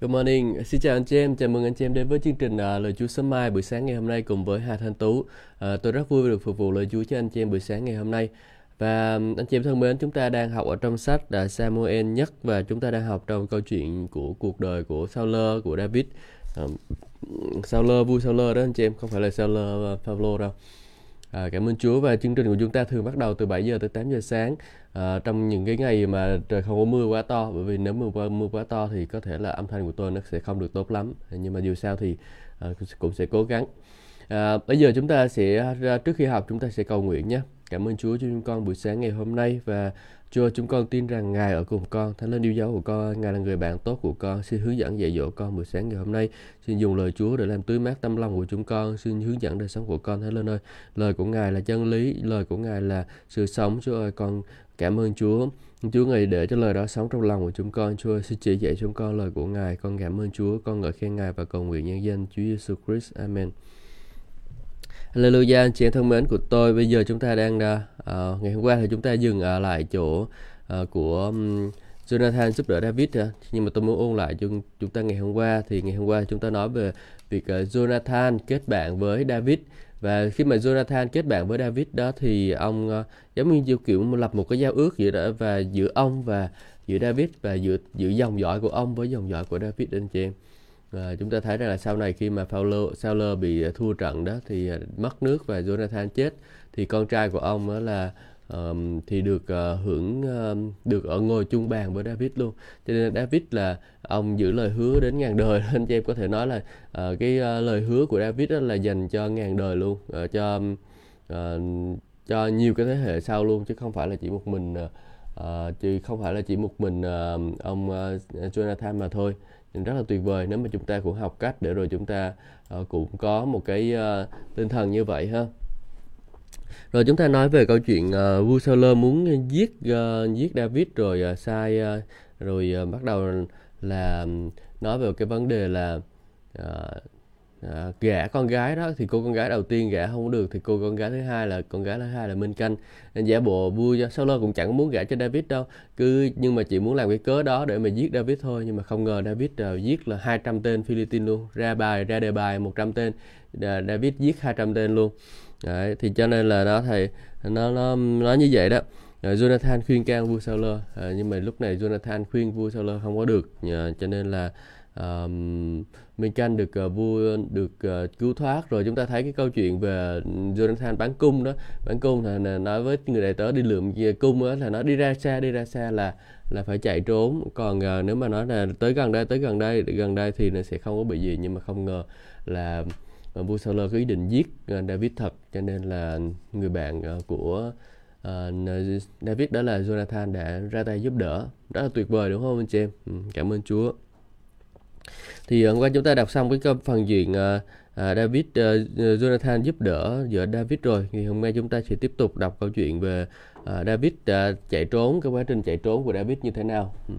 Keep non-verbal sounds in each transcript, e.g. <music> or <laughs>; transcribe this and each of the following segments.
Good morning, xin chào anh chị em, chào mừng anh chị em đến với chương trình uh, Lời Chúa sớm mai buổi sáng ngày hôm nay cùng với Hà Thanh Tú. Uh, tôi rất vui được phục vụ lời Chúa cho anh chị em buổi sáng ngày hôm nay. Và anh chị em thân mến, chúng ta đang học ở trong sách là Samuel nhất và chúng ta đang học trong câu chuyện của cuộc đời của Saul của David. Uh, Saul vui Saul đó anh chị em, không phải là Saul à, uh, Pablo đâu. À, cảm ơn Chúa và chương trình của chúng ta thường bắt đầu từ 7 giờ tới 8 giờ sáng. À, trong những cái ngày mà trời không có mưa quá to bởi vì nếu mưa quá, mưa quá to thì có thể là âm thanh của tôi nó sẽ không được tốt lắm. Nhưng mà dù sao thì à, cũng sẽ cố gắng. À, bây giờ chúng ta sẽ trước khi học chúng ta sẽ cầu nguyện nhé. Cảm ơn Chúa cho chúng con buổi sáng ngày hôm nay và Chúa chúng con tin rằng Ngài ở cùng con, Thánh linh yêu dấu của con, Ngài là người bạn tốt của con. Xin hướng dẫn dạy dỗ con buổi sáng ngày hôm nay. Xin dùng lời Chúa để làm tưới mát tâm lòng của chúng con. Xin hướng dẫn đời sống của con, Thánh linh ơi. Lời của Ngài là chân lý, lời của Ngài là sự sống. Chúa ơi, con cảm ơn Chúa. Chúa Ngài để cho lời đó sống trong lòng của chúng con. Chúa xin chỉ dạy chúng con lời của Ngài. Con cảm ơn Chúa, con ngợi khen Ngài và cầu nguyện nhân danh Chúa Giêsu Christ. Amen. Hallelujah, anh chị em thân mến của tôi. Bây giờ chúng ta đang à, uh, ngày hôm qua thì chúng ta dừng ở lại chỗ uh, của um, Jonathan giúp đỡ David uh, nhưng mà tôi muốn ôn lại chúng chúng ta ngày hôm qua. Thì ngày hôm qua chúng ta nói về việc uh, Jonathan kết bạn với David. Và khi mà Jonathan kết bạn với David đó thì ông uh, giống như kiểu lập một cái giao ước giữa đó và giữa ông và giữa David và giữa giữa dòng dõi của ông với dòng dõi của David anh chị em. À, chúng ta thấy rằng là sau này khi mà Fowler, Fowler bị ờ, thua trận đó thì ờ, mất nước và Jonathan chết thì con trai của ông đó là um, thì được uh, hưởng um, được ở ngồi chung bàn với David luôn. Cho nên David là ông giữ lời hứa đến ngàn đời. <laughs> Anh chị em có thể nói là uh, cái uh, lời hứa của David đó là dành cho ngàn đời luôn uh, cho uh, cho nhiều cái thế hệ sau luôn chứ không phải là chỉ một mình uh, chứ không phải là chỉ một mình uh, ông uh, Jonathan mà thôi rất là tuyệt vời nếu mà chúng ta cũng học cách để rồi chúng ta uh, cũng có một cái uh, tinh thần như vậy ha. Rồi chúng ta nói về câu chuyện uh, vua Saul muốn giết uh, giết David rồi uh, sai uh, rồi uh, bắt đầu là nói về cái vấn đề là uh, à, gả con gái đó thì cô con gái đầu tiên gả không được thì cô con gái thứ hai là con gái thứ hai là minh canh nên giả bộ vui sau lơ cũng chẳng muốn gả cho david đâu. Cứ nhưng mà chỉ muốn làm cái cớ đó để mà giết david thôi. Nhưng mà không ngờ david uh, giết là 200 tên philippines luôn. Ra bài ra đề bài 100 tên. David giết 200 tên luôn. Đấy, thì cho nên là nó thầy nó nó nó như vậy đó. Ờ, Jonathan khuyên can vua Sauler à, nhưng mà lúc này Jonathan khuyên vua Sauler không có được. À, cho nên là um, Minh Canh được uh, vua được uh, cứu thoát. Rồi chúng ta thấy cái câu chuyện về Jonathan bán cung đó. Bán cung là, là nói với người đại tớ đi lượm ờ, cung đó, là nó đi ra xa đi ra xa là là phải chạy trốn. Còn uh, nếu mà nói là tới gần đây tới gần đây gần đây thì nó sẽ không có bị gì. Nhưng mà không ngờ là uh, vua Saul có ý định giết uh, David thật. Cho nên là người bạn uh, của uh, David đó là Jonathan đã ra tay giúp đỡ. Rất là tuyệt vời đúng không anh chị em? Ừ, cảm ơn Chúa thì ờ, hôm qua chúng ta đọc xong cái phần chuyện uh, ờ, ờ, David uh, Jonathan giúp đỡ giữa David rồi thì hôm nay chúng ta sẽ tiếp tục đọc câu chuyện về uh, David uh, chạy trốn cái quá trình chạy trốn của David như thế nào. Ừ.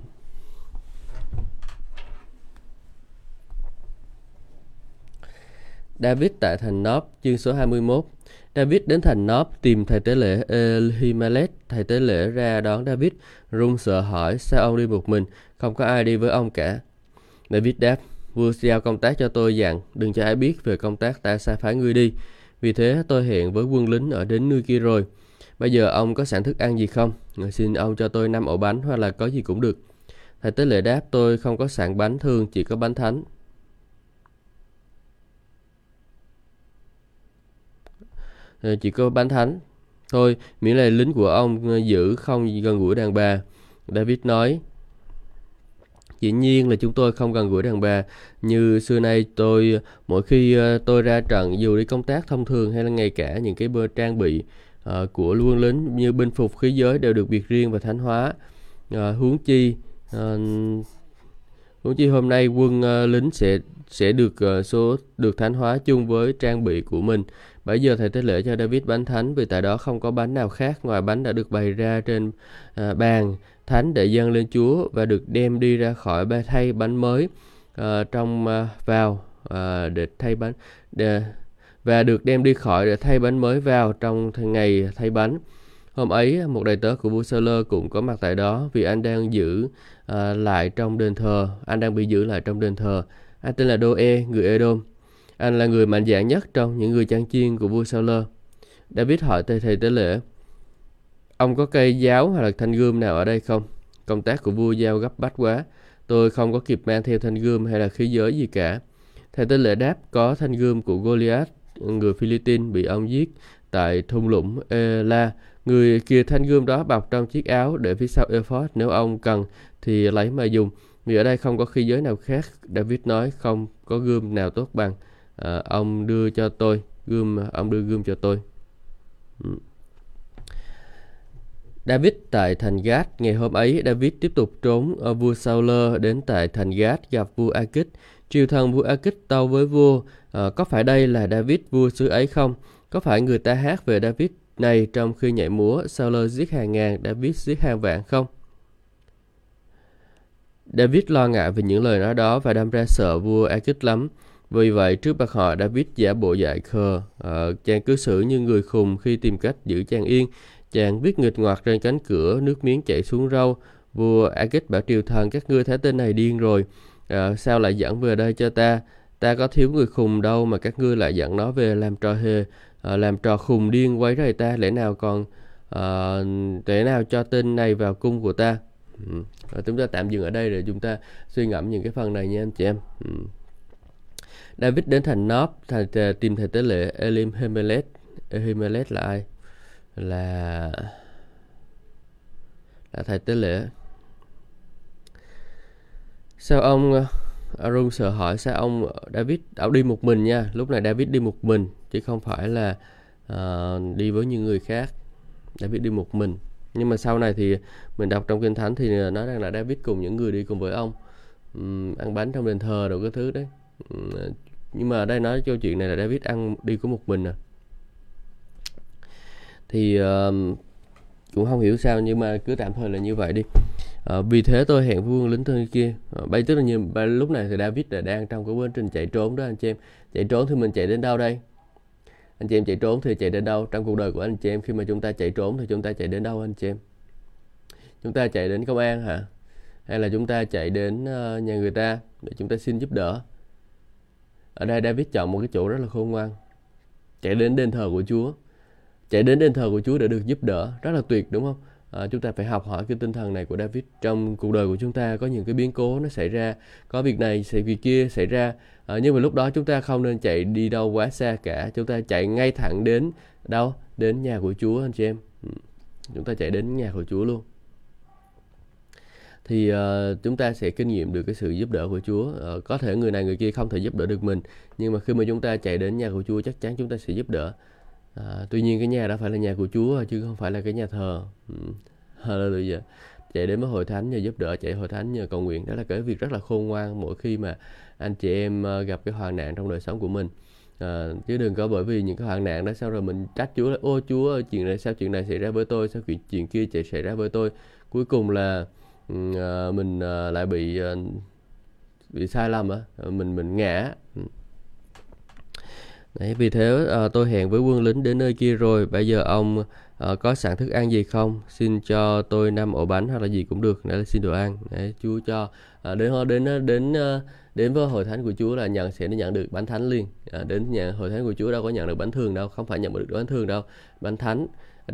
David tại thành Nob, chương số 21. David đến thành Nob tìm thầy tế lễ Elimelech, thầy tế lễ ra đón David, run sợ hỏi sao ông đi một mình, không có ai đi với ông cả. David đáp, vua giao công tác cho tôi dặn, đừng cho ai biết về công tác ta sai phái ngươi đi. Vì thế tôi hẹn với quân lính ở đến nơi kia rồi. Bây giờ ông có sẵn thức ăn gì không? Xin ông cho tôi năm ổ bánh hoặc là có gì cũng được. Thầy tế lễ đáp tôi không có sẵn bánh thường, chỉ có bánh thánh. Ờ, chỉ có bánh thánh. Thôi, miễn là lính của ông giữ không gần gũi đàn bà. David nói, Dĩ nhiên là chúng tôi không gần gũi đàn bà. Như xưa nay tôi mỗi khi ờ, tôi ra trận dù đi công tác thông thường hay là ngay cả những cái bơ trang bị uh, của quân lính như binh phục khí giới đều được biệt riêng và thánh hóa. Ờ, uh, hướng chi uh, hướng chi hôm nay quân uh, lính sẽ sẽ được uh, số được thánh hóa chung với trang bị của mình. Bây giờ thầy tế lễ cho David bánh thánh vì tại đó không có bánh nào khác ngoài bánh đã được bày ra trên uh, bàn thánh để dâng lên Chúa và được đem đi ra khỏi ba thay bánh mới uh, trong uh, vào uh, để thay bánh để, và được đem đi khỏi để thay bánh mới vào trong ngày thay bánh. Hôm ấy, một đầy tớ của vua Lơ cũng có mặt tại đó vì anh đang giữ uh, lại trong đền thờ. Anh đang bị giữ lại trong đền thờ. Anh tên là Đô-e, người Edom. Anh là người mạnh dạn nhất trong những người chăn chiên của vua Saul. David hỏi thầy thầy tế lễ, ông có cây giáo hoặc là thanh gươm nào ở đây không? Công tác của vua giao gấp bách quá. Tôi không có kịp mang theo thanh gươm hay là khí giới gì cả. Thầy tên lễ đáp có thanh gươm của Goliath, người Philippines bị ông giết tại thung lũng Ela. Người kia thanh gươm đó bọc trong chiếc áo để phía sau ephod nếu ông cần thì lấy mà dùng. Vì ở đây không có khí giới nào khác. David nói không có gươm nào tốt bằng. À, ông đưa cho tôi gươm, ông đưa gươm cho tôi. Ừ. David tại thành Gad ngày hôm ấy David tiếp tục trốn ở vua Saul đến tại thành Gad gặp vua Akit. Triều thần vua Akit tâu với vua à, có phải đây là David vua xứ ấy không? Có phải người ta hát về David này trong khi nhảy múa Saul giết hàng ngàn David giết hàng vạn không? David lo ngại về những lời nói đó và đâm ra sợ vua Akit lắm. Vì vậy trước mặt họ David giả bộ dại khờ. À, chàng cứ xử như người khùng khi tìm cách giữ chàng yên. Chàng viết nghịch ngoặt trên cánh cửa, nước miếng chảy xuống râu. Vua Agit bảo triều thần các ngươi thấy tên này điên rồi. À, sao lại dẫn về đây cho ta? Ta có thiếu người khùng đâu mà các ngươi lại dẫn nó về làm trò hề, à, làm trò khùng điên quấy rầy ta. Lẽ nào còn à, lẽ nào cho tên này vào cung của ta? Ừ. Rồi chúng ta tạm dừng ở đây để chúng ta suy ngẫm những cái phần này nha anh chị em. Ừ. David đến thành Nob, thành, tìm thầy tế lễ Elim Hemelet. Hemelet là ai? Là là thầy tế lễ. Sao ông uh, Arun sợ hỏi sao ông uh, David ông đi một mình nha? Lúc này David đi một mình chứ không phải là uh, đi với những người khác. David đi một mình. Nhưng mà sau này thì mình đọc trong kinh thánh thì nói rằng là David cùng những người đi cùng với ông. Um, ăn bánh trong đền thờ đồ cái thứ đấy. Um, nhưng mà ở đây nói câu chuyện này là David ăn đi có một mình à? Thì uh, cũng không hiểu sao nhưng mà cứ tạm thời là như vậy đi. Uh, vì thế tôi hẹn với quân lính thân kia. Uh, bay tức là như lúc này thì David là đang trong cái quá trình chạy trốn đó anh chị em. Chạy trốn thì mình chạy đến đâu đây? Anh chị em chạy trốn thì chạy đến đâu? Trong cuộc đời của anh chị em khi mà chúng ta chạy trốn thì chúng ta chạy đến đâu anh chị em? Chúng ta chạy đến công an hả? Hay là chúng ta chạy đến uh, nhà người ta để chúng ta xin giúp đỡ? Ở đây David chọn một cái chỗ rất là khôn ngoan. Chạy đến đền thờ của Chúa chạy đến đền thờ của Chúa để được giúp đỡ rất là tuyệt đúng không? À, chúng ta phải học hỏi cái tinh thần này của David. Trong cuộc đời của chúng ta có những cái biến cố nó xảy ra có việc này xảy việc kia xảy ra à, nhưng mà lúc đó chúng ta không nên chạy đi đâu quá xa cả. Chúng ta chạy ngay thẳng đến đâu? Đến nhà của Chúa anh chị em. Ừ. Chúng ta chạy đến nhà của Chúa luôn. Thì uh, chúng ta sẽ kinh nghiệm được cái sự giúp đỡ của Chúa. Uh, có thể người này người kia không thể giúp đỡ được mình, nhưng mà khi mà chúng ta chạy đến nhà của Chúa chắc chắn chúng ta sẽ giúp đỡ. À, tuy nhiên cái nhà đó phải là nhà của Chúa chứ không phải là cái nhà thờ. Ừ. Hallelujah. Chạy đến với hội thánh nhờ giúp đỡ, chạy hội thánh nhờ cầu nguyện đó là cái việc rất là khôn ngoan mỗi khi mà anh chị em ờ, gặp cái hoàn nạn trong đời sống của mình. À, chứ đừng có bởi vì những cái hoàn nạn đó sau rồi mình trách Chúa là ô Chúa chuyện này sao chuyện này xảy ra với tôi sao chuyện, chuyện kia chạy xảy ra với tôi cuối cùng là uh, mình uh, lại bị uh, bị sai lầm á mình mình ngã. Ừ. Đấy, vì thế à, tôi hẹn với quân lính đến nơi kia rồi. Bây giờ ông à, có sẵn thức ăn gì không? Xin cho tôi năm ổ bánh hoặc là gì cũng được. Đấy là xin đồ ăn. Đấy, Chúa cho à, đến đến đến đến với hội thánh của Chúa là nhận sẽ nhận được bánh thánh liền. À, đến nhà hội thánh của Chúa đâu có nhận được bánh thường đâu, không phải nhận được bánh thường đâu. Bánh thánh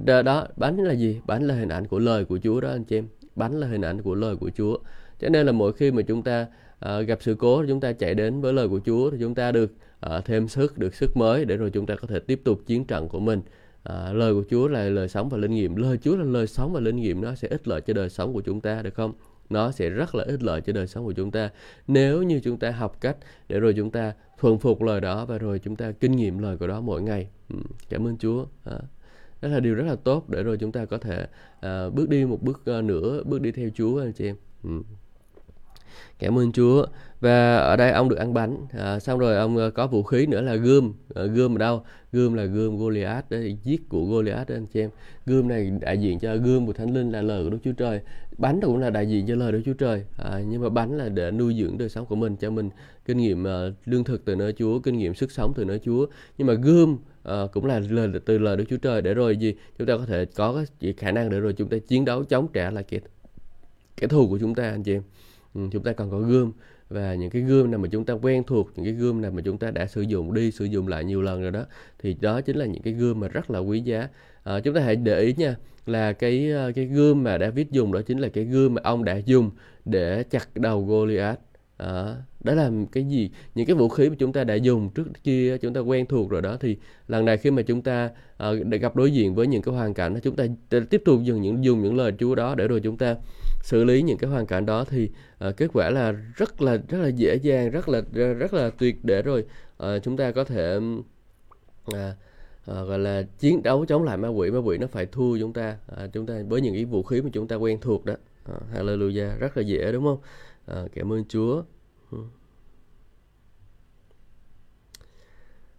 đó, đó bánh là gì? Bánh là hình ảnh của lời của Chúa đó anh chị em. Bánh là hình ảnh của lời của Chúa. Cho nên là mỗi khi mà chúng ta à, gặp sự cố chúng ta chạy đến với lời của Chúa thì chúng ta được à, thêm sức được sức mới để rồi chúng ta có thể tiếp tục chiến trận của mình. À, lời của Chúa là lời sống và linh nghiệm. Lời Chúa là lời sống và linh nghiệm nó sẽ ích lợi cho đời sống của chúng ta được không? Nó sẽ rất là ích lợi cho đời sống của chúng ta. Nếu như chúng ta học cách để rồi chúng ta thuần phục lời đó và rồi chúng ta kinh nghiệm lời của đó mỗi ngày. Ừ, cảm ơn Chúa. À, đó là điều rất là tốt để rồi chúng ta có thể à, bước đi một bước nữa bước đi theo Chúa anh chị em. Ừ cảm ơn Chúa. Và ở đây ông được ăn bánh. À, xong rồi ông ờ, có vũ khí nữa là gươm. À, gươm ở đâu? Gươm là gươm Goliath đấy giết của Goliath đó anh chị em. Gươm này đại diện cho gươm của thánh linh là lời của Đức Chúa Trời. Bánh cũng là đại diện cho lời Đức Chúa Trời. À, nhưng mà bánh là để nuôi dưỡng đời sống của mình cho mình kinh nghiệm uh, lương thực từ nơi Chúa kinh nghiệm sức sống từ nơi Chúa. Nhưng mà gươm uh, cũng là lời từ lời Đức Chúa Trời để rồi gì? Chúng ta có thể có cái khả năng để rồi chúng ta chiến đấu chống trả lại kẻ kẻ thù của chúng ta anh chị em. Ừ, chúng ta cần có gươm. Và những cái gươm nào mà chúng ta quen thuộc những cái gươm nào mà chúng ta đã sử dụng đi sử dụng lại nhiều lần rồi đó thì đó chính là những cái gươm mà rất là quý giá. À, chúng ta hãy để ý nha là cái ờ, cái gươm mà David dùng đó chính là cái gươm mà ông đã dùng để chặt đầu Goliath đó, đó là cái gì? Những cái vũ khí mà chúng ta đã dùng trước kia chúng ta quen thuộc rồi đó thì lần này khi mà chúng ta uh, gặp đối diện với những cái hoàn cảnh chúng ta tiếp tục dùng những dùng những lời Chúa đó để rồi chúng ta xử lý những cái hoàn cảnh đó thì uh, kết quả là rất là rất là dễ dàng rất là ờ, rất là tuyệt để rồi uh, chúng ta có thể uh, uh, gọi là chiến đấu chống lại ma quỷ ma quỷ nó phải thua chúng ta uh, chúng ta với những cái vũ khí mà chúng ta quen thuộc đó. Uh, hallelujah rất là dễ đúng không? À, cảm ơn Chúa. Ừ.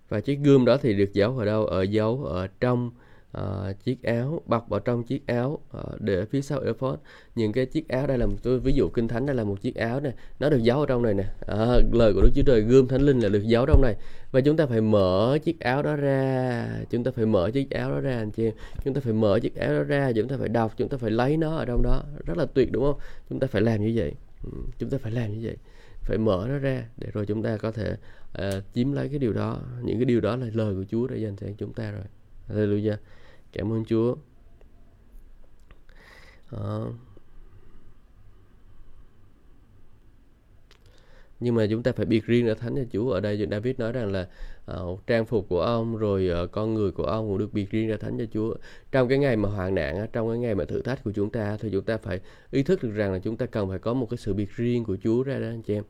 Và chiếc gươm đó thì được giấu ở đâu? Ở giấu ở trong uh, chiếc áo bọc vào trong chiếc áo uh, để phía sau airport. Những cái chiếc áo đây là một tôi ví dụ kinh thánh đây là một chiếc áo này nó được giấu ở trong này nè. À, lời của đức chúa trời gươm thánh linh là được giấu trong này. Và chúng ta phải mở chiếc áo đó ra. Chúng ta phải mở chiếc áo đó ra anh chị chúng ta phải mở chiếc áo đó ra chúng ta phải đọc chúng ta phải lấy nó ở trong đó. Rất là tuyệt đúng không? Chúng ta phải làm như vậy. Ừ, chúng ta phải làm như vậy. Phải mở nó ra để rồi chúng ta có thể uh, chiếm lấy cái điều đó. Những cái điều đó là lời của Chúa đã dành cho chúng ta rồi. Hallelujah. Cảm ơn Chúa. Uh, nhưng mà chúng ta phải biệt riêng ở thánh cho Chúa ở đây David nói rằng là uh, trang phục của ông rồi uh, con người của ông cũng được biệt riêng ra thánh cho Chúa. Trong cái ngày mà hoạn nạn trong cái ngày mà thử thách của chúng ta thì chúng ta phải ý thức được rằng là chúng ta cần phải có một cái sự biệt riêng của Chúa ra đó anh chị em.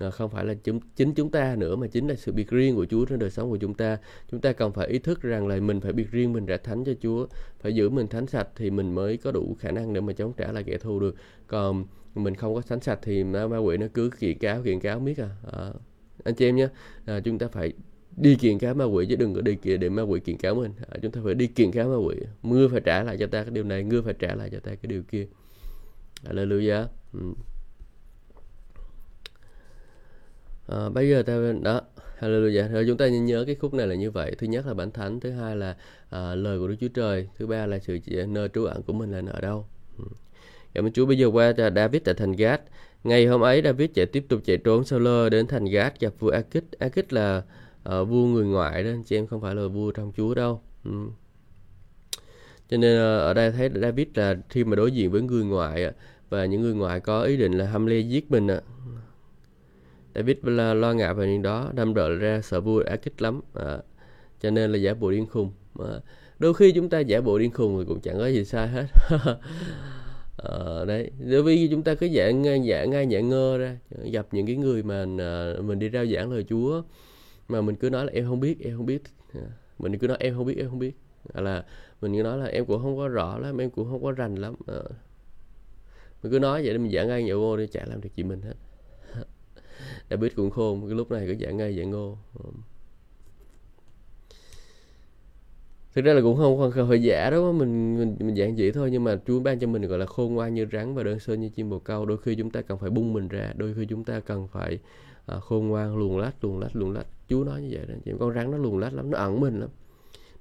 Ờ, không phải là chúng, chính chúng ta nữa mà chính là sự biệt riêng của Chúa trong đời sống của chúng ta. Chúng ta cần phải ý thức rằng là mình phải biệt riêng mình ra thánh cho Chúa phải giữ mình thánh sạch thì mình mới có đủ khả năng để mà chống trả lại kẻ thù được. Còn mình không có thánh sạch thì ma, ma quỷ nó cứ kiện cáo kiện cáo miết à, à anh chị em nhé à, chúng ta phải đi kiện cáo ma quỷ chứ đừng có đi kiện để ma quỷ kiện cáo mình. À, chúng ta phải đi kiện cáo ma quỷ. Mưa phải trả lại cho ta cái điều này ngươi phải trả lại cho ta cái điều kia. Hallelujah. Ừ. à, bây giờ ta đó Hallelujah. Rồi chúng ta nhớ cái khúc này là như vậy. Thứ nhất là bản thánh thứ hai là à, lời của Đức Chúa Trời thứ ba là sự nơi trú ẩn của mình là ở đâu ừ. cảm ơn Chúa. Bây giờ qua David tại thành Gát. Ngày hôm ấy David chạy tiếp tục chạy trốn Saul đến thành Gát gặp vua Akit. Akit là à, vua người ngoại đó. Chị em không phải là vua trong Chúa đâu. Ừ. cho nên ở đây thấy David là khi mà đối diện với người ngoại và những người ngoại có ý định là hâm lê giết mình David là lo ngại về những đó đâm rợ ra sợ vua đã kích lắm à, cho nên là giả bộ điên khùng. À, đôi khi chúng ta giả bộ điên khùng thì cũng chẳng có gì sai hết. À, <laughs> đấy đối với chúng ta cứ giả giả ngay giả ngơ ra gặp những cái người mà à, mình đi rao giảng lời Chúa mà mình cứ nói là em không biết em không biết. À, mình cứ nói em không biết em không biết. À, là mình cứ nói là em cũng không có rõ lắm em cũng không có rành lắm. À, mình cứ nói vậy để mình giả ngay giả vô đi chả làm được gì mình hết đã biết cũng khôn cái lúc này cứ giả ngay giả ngô. Thực ra là cũng không không phải giả đó mình mình mình giản dị thôi nhưng mà Chúa ban cho mình gọi là khôn ngoan như rắn và đơn sơ như chim bồ câu. Đôi khi chúng ta cần phải bung mình ra đôi khi chúng ta cần phải à, khôn ngoan luồn lách luồn lách luồn lách. Chúa nói như vậy đó chỉ con rắn nó luồn lách lắm nó ẩn mình lắm.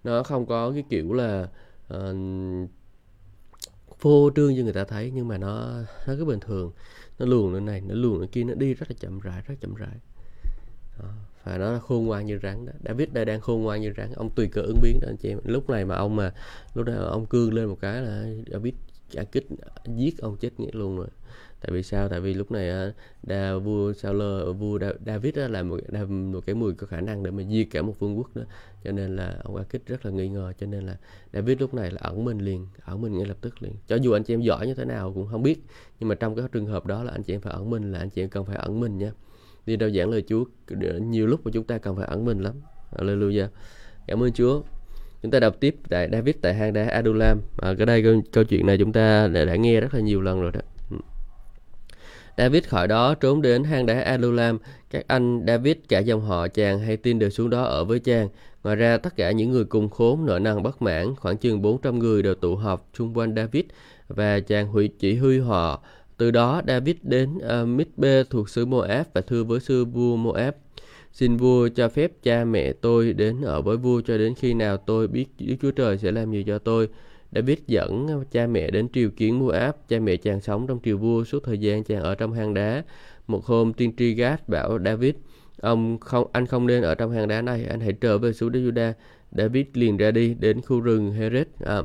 Nó không có cái kiểu là uh, phô trương cho người ta thấy nhưng mà nó nó cứ bình thường nó luồn lên này, nó luồn lên kia, nó đi rất là chậm rãi, rất chậm rãi. Đó. và nó là khôn ngoan như rắn đó. David đây đang khôn ngoan như rắn, ông tùy cơ ứng biến đó, anh chị em. Lúc này mà ông mà, lúc này ông cương lên một cái là David cả kích, giết ông chết nghĩa luôn rồi tại vì sao? Tại vì lúc này ờ, đa vua Sauler ờ, vua David là một, một cái mùi có khả năng để mà diệt cả một vương quốc đó cho nên là ông Akit rất là nghi ngờ. Cho nên là David lúc này là ẩn mình liền ẩn mình ngay lập tức liền. Cho dù anh chị em giỏi như thế nào cũng không biết nhưng mà trong cái trường hợp đó là anh chị em phải ẩn mình là anh chị em cần phải ẩn mình nha. Đi đâu giảng lời Chúa nhiều lúc mà chúng ta cần phải ẩn mình lắm. Hallelujah. Cảm ơn Chúa. Chúng ta đọc tiếp tại David tại hang đá Adulam. À, cái đây câu, câu chuyện này chúng ta đã, đã nghe rất là nhiều lần rồi đó. David khỏi đó trốn đến hang đá Adulam. Các anh David cả dòng họ chàng hay tin đều xuống đó ở với chàng. Ngoài ra tất cả những người cùng khốn nợ nần bất mãn, khoảng chừng 400 người đều tụ họp xung quanh David và chàng hủy chỉ huy họ. Từ đó David đến ờ, uh, Mitbe thuộc xứ Moab và thưa với sư vua Moab. xin vua cho phép cha mẹ tôi đến ở với vua cho đến khi nào tôi biết Đức Chúa Trời sẽ làm gì cho tôi. David dẫn cha mẹ đến triều kiến mua áp. Cha mẹ chàng sống trong triều vua suốt thời gian chàng ở trong hang đá. Một hôm tiên tri Gad bảo David, ông không anh không nên ở trong hang đá này, anh hãy trở về xuống đất Judah. David liền ra đi đến khu rừng Heret. À,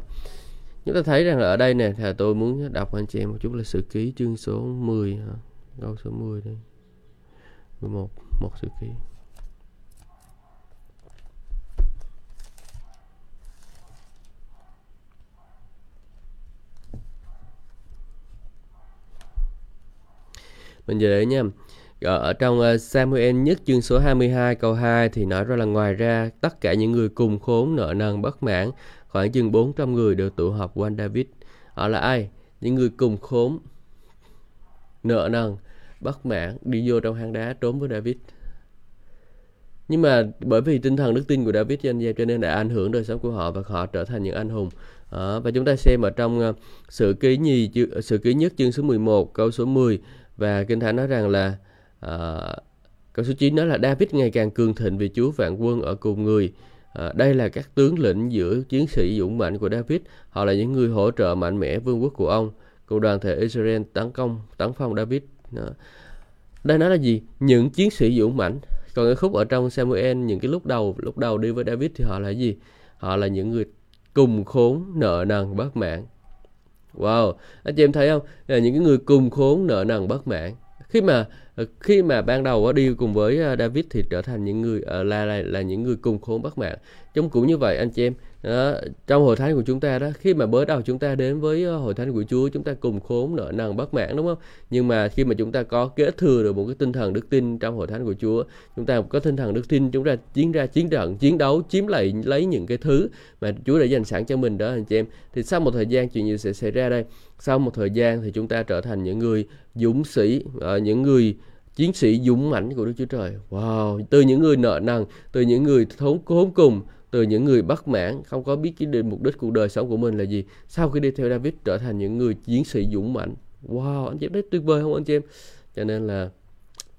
chúng ta thấy rằng là ở đây nè, thì tôi muốn đọc anh chị em một chút là sự ký chương số 10 hả? À, câu số 10 đây. 11 một sự ký. Mình về đấy nha. Ờ, ở trong ờ, Samuel nhất chương số 22 câu 2 thì nói ra là ngoài ra tất cả những người cùng khốn nợ nần bất mãn khoảng chừng 400 người đều tụ họp quanh David. Họ là ai? Những người cùng khốn nợ nần bất mãn đi vô trong hang đá trốn với David. Nhưng mà bởi vì tinh thần đức tin của David cho anh em cho nên đã ảnh hưởng đời sống của họ và họ trở thành những anh hùng. À, và chúng ta xem ở trong uh, sự ký nhì sự ký nhất chương số 11 câu số 10 và kinh thánh nói rằng là À, câu số 9 nói là David ngày càng cường thịnh vì Chúa vạn quân ở cùng người. À, đây là các tướng lĩnh giữa chiến sĩ dũng mạnh của David. Họ là những người hỗ trợ mạnh mẽ vương quốc của ông. Cùng đoàn thể Israel tấn công, tấn phong David. à, Đây nói là gì? Những chiến sĩ dũng mạnh. Còn cái khúc ở trong Samuel, những cái lúc đầu lúc đầu đi với David thì họ là gì? Họ là những người cùng khốn, nợ nần, bất mãn. Wow, anh chị em thấy không? Là những cái người cùng khốn, nợ nần, bất mãn khi mà khi mà ban đầu đi cùng với à, David thì trở thành những người à, là là, là những người cùng khốn bất mãn chúng cũng như vậy anh chị em. Đó, trong hội thánh của chúng ta đó khi mà bớt đầu chúng ta đến với ờ, hội thánh của Chúa chúng ta cùng khốn nợ nần bất mãn đúng không? Nhưng mà khi mà chúng ta có kế thừa được một cái tinh thần đức tin trong hội thánh của Chúa chúng ta có tinh thần đức tin chúng ta chiến ra chiến trận chiến đấu chiếm lại lấy những cái thứ mà Chúa đã dành sẵn cho mình đó anh chị em. Thì sau một thời gian chuyện gì sẽ xảy ra đây? Sau một thời gian thì chúng ta trở thành những người dũng sĩ ờ, những người chiến sĩ dũng mãnh của Đức Chúa Trời. Wow, từ những người nợ nần, từ những người thốn khốn cùng, từ những người bất mãn, không có biết cái định mục đích cuộc đời sống của mình là gì. Sau khi đi theo David trở thành những người chiến sĩ dũng mãnh. Wow, anh chị em thấy tuyệt vời không anh chị em? Cho nên là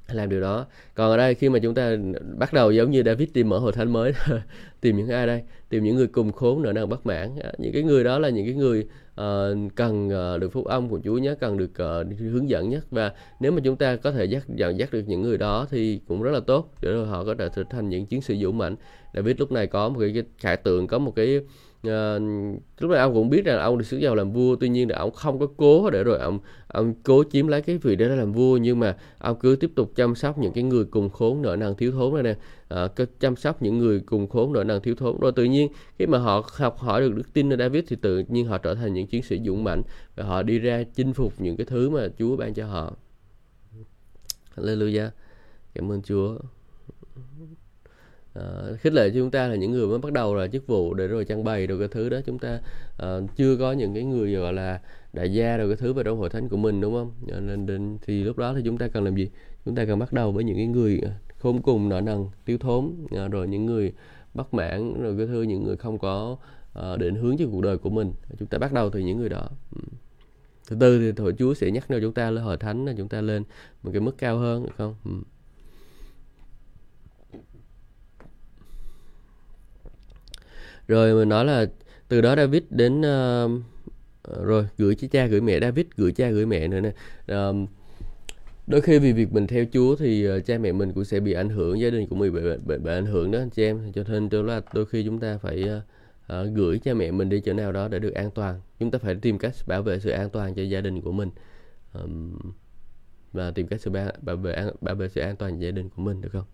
làm điều đó còn ở đây khi mà chúng ta bắt đầu giống như David tìm mở hội thánh mới <laughs> tìm những ai đây tìm những người cùng khốn nợ nần bất mãn những cái người đó là những cái người uh, cần uh, được phúc âm của Chúa nhé cần được uh, hướng dẫn nhất và nếu mà chúng ta có thể dắt dẫn dắt được những người đó thì cũng rất là tốt để rồi họ có thể trở thành những chiến sĩ dũng mạnh David lúc này có một cái, cái khải tượng có một cái uh, lúc này ông cũng biết rằng ông được xứ vào làm vua tuy nhiên là ông không có cố để rồi ông ông cố chiếm lấy cái vị để làm vua nhưng mà ông cứ tiếp tục chăm sóc những cái người cùng khốn nợ nần thiếu thốn này nè. Uh, chăm sóc những người cùng khốn nợ nần thiếu thốn. Rồi tự nhiên khi mà họ học hỏi được đức tin ở David thì tự nhiên họ trở thành những chiến sĩ dũng mạnh và họ đi ra chinh phục những cái thứ mà Chúa ban cho họ. Hallelujah. Cảm ơn Chúa uh, khích lệ cho chúng ta là những người mới bắt đầu là chức vụ để rồi trang bày được cái thứ đó. Chúng ta uh, chưa có những cái người gọi là đại gia rồi cái thứ vào trong hội thánh của mình đúng không? Ờ, nên nên thì lúc đó thì chúng ta cần làm gì? Chúng ta cần bắt đầu với những cái người khôn cùng nợ nần thiếu thốn uh, rồi những người bất mãn rồi cái thứ những người không có uh, định hướng cho cuộc đời của mình. Chúng ta bắt đầu từ những người đó. Ừ. Thứ tư thì hội chúa sẽ nhắc nhở chúng ta lên hội thánh là chúng ta lên một cái mức cao hơn được không? Ừ. rồi mình nói là từ đó David đến uh, rồi gửi cho cha gửi mẹ. David gửi cha gửi mẹ nữa nè. Uh, đôi khi vì việc mình theo Chúa thì uh, cha mẹ mình cũng sẽ bị ảnh hưởng gia đình của mình bị, bị, bị, bị ảnh hưởng đó anh chị em. Cho nên cho là đôi khi chúng ta phải uh, uh, gửi cha mẹ mình đi chỗ nào đó để được an toàn. Chúng ta phải tìm cách bảo vệ sự an toàn cho gia đình của mình. Um, và tìm cách sự bảo, bảo vệ bảo vệ sự an toàn cho gia đình của mình được không?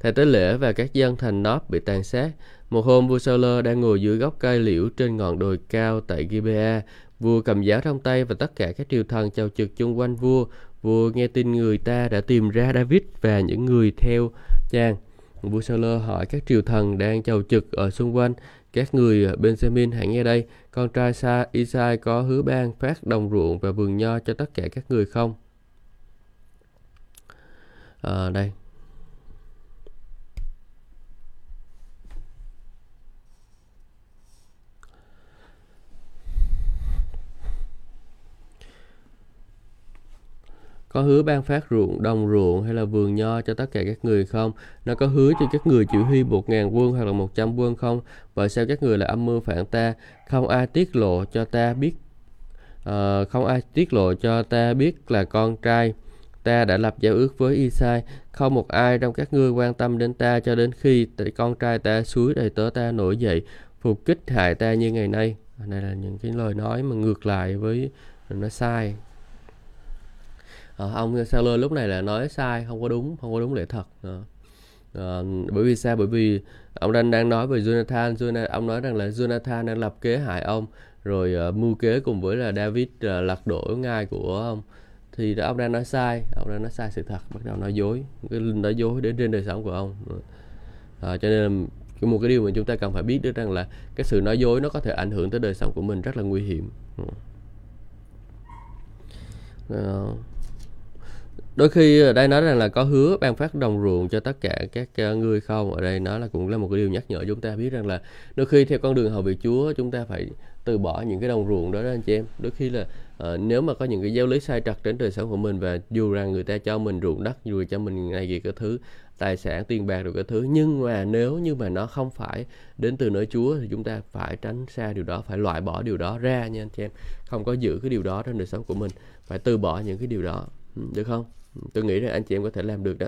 Thầy tế lễ và các dân thành Nóp bị tàn sát. Một hôm vua Sauler đang ngồi dưới gốc cây liễu trên ngọn đồi cao tại Gibea. Vua cầm giáo trong tay và tất cả các triều thần chào trực chung quanh vua. Vua nghe tin người ta đã tìm ra David và những người theo chàng. Vua Sauler hỏi các triều thần đang chầu trực ở xung quanh. Các người Benjamin hãy nghe đây, con trai Sa Isai có hứa ban phát đồng ruộng và vườn nho cho tất cả các người không? À, đây, có hứa ban phát ruộng đồng ruộng hay là vườn nho cho tất cả các người không? Nó có hứa cho các người chỉ huy một ngàn quân hoặc là một trăm quân không? Và sao các người là âm mưu phản ta? Không ai tiết lộ cho ta biết uh, không ai tiết lộ cho ta biết là con trai ta đã lập giao ước với Isai. Không một ai trong các ngươi quan tâm đến ta cho đến khi con trai ta suối đầy tớ ta nổi dậy phục kích hại ta như ngày nay. Này là những cái lời nói mà ngược lại với nó sai à, ông seller lúc này là nói sai không có đúng không có đúng lẽ thật. À, à, bởi vì sao? Bởi vì ông đang đang nói về Jonathan, Jonathan ông nói rằng là Jonathan đang lập kế hại ông rồi uh, mưu kế cùng với là David uh, lật đổ ngai của ông. Thì ông đang nói sai ông đang nói sai sự thật bắt đầu nói dối cái nói dối đến trên đời sống của ông. À, cho nên là một cái điều mà chúng ta cần phải biết được rằng là cái sự nói dối nó có thể ảnh hưởng tới đời sống của mình rất là nguy hiểm. À, đôi khi ở đây nói rằng là có hứa ban phát đồng ruộng cho tất cả các người không? Ở đây nó là cũng là một cái điều nhắc nhở chúng ta biết rằng là đôi khi theo con đường hầu vị Chúa chúng ta phải từ bỏ những cái đồng ruộng đó đó anh chị em. Đôi khi là uh, nếu mà có những cái giáo lý sai trật đến đời sống của mình và dù rằng người ta cho mình ruộng đất dù cho mình này gì cái thứ tài sản tiền bạc được cái thứ nhưng mà nếu như mà nó không phải đến từ nơi Chúa thì chúng ta phải tránh xa điều đó phải loại bỏ điều đó ra nha anh chị em. Không có giữ cái điều đó trong đời sống của mình phải từ bỏ những cái điều đó. Ừ, được không? Tôi nghĩ là anh chị em có thể làm được đó.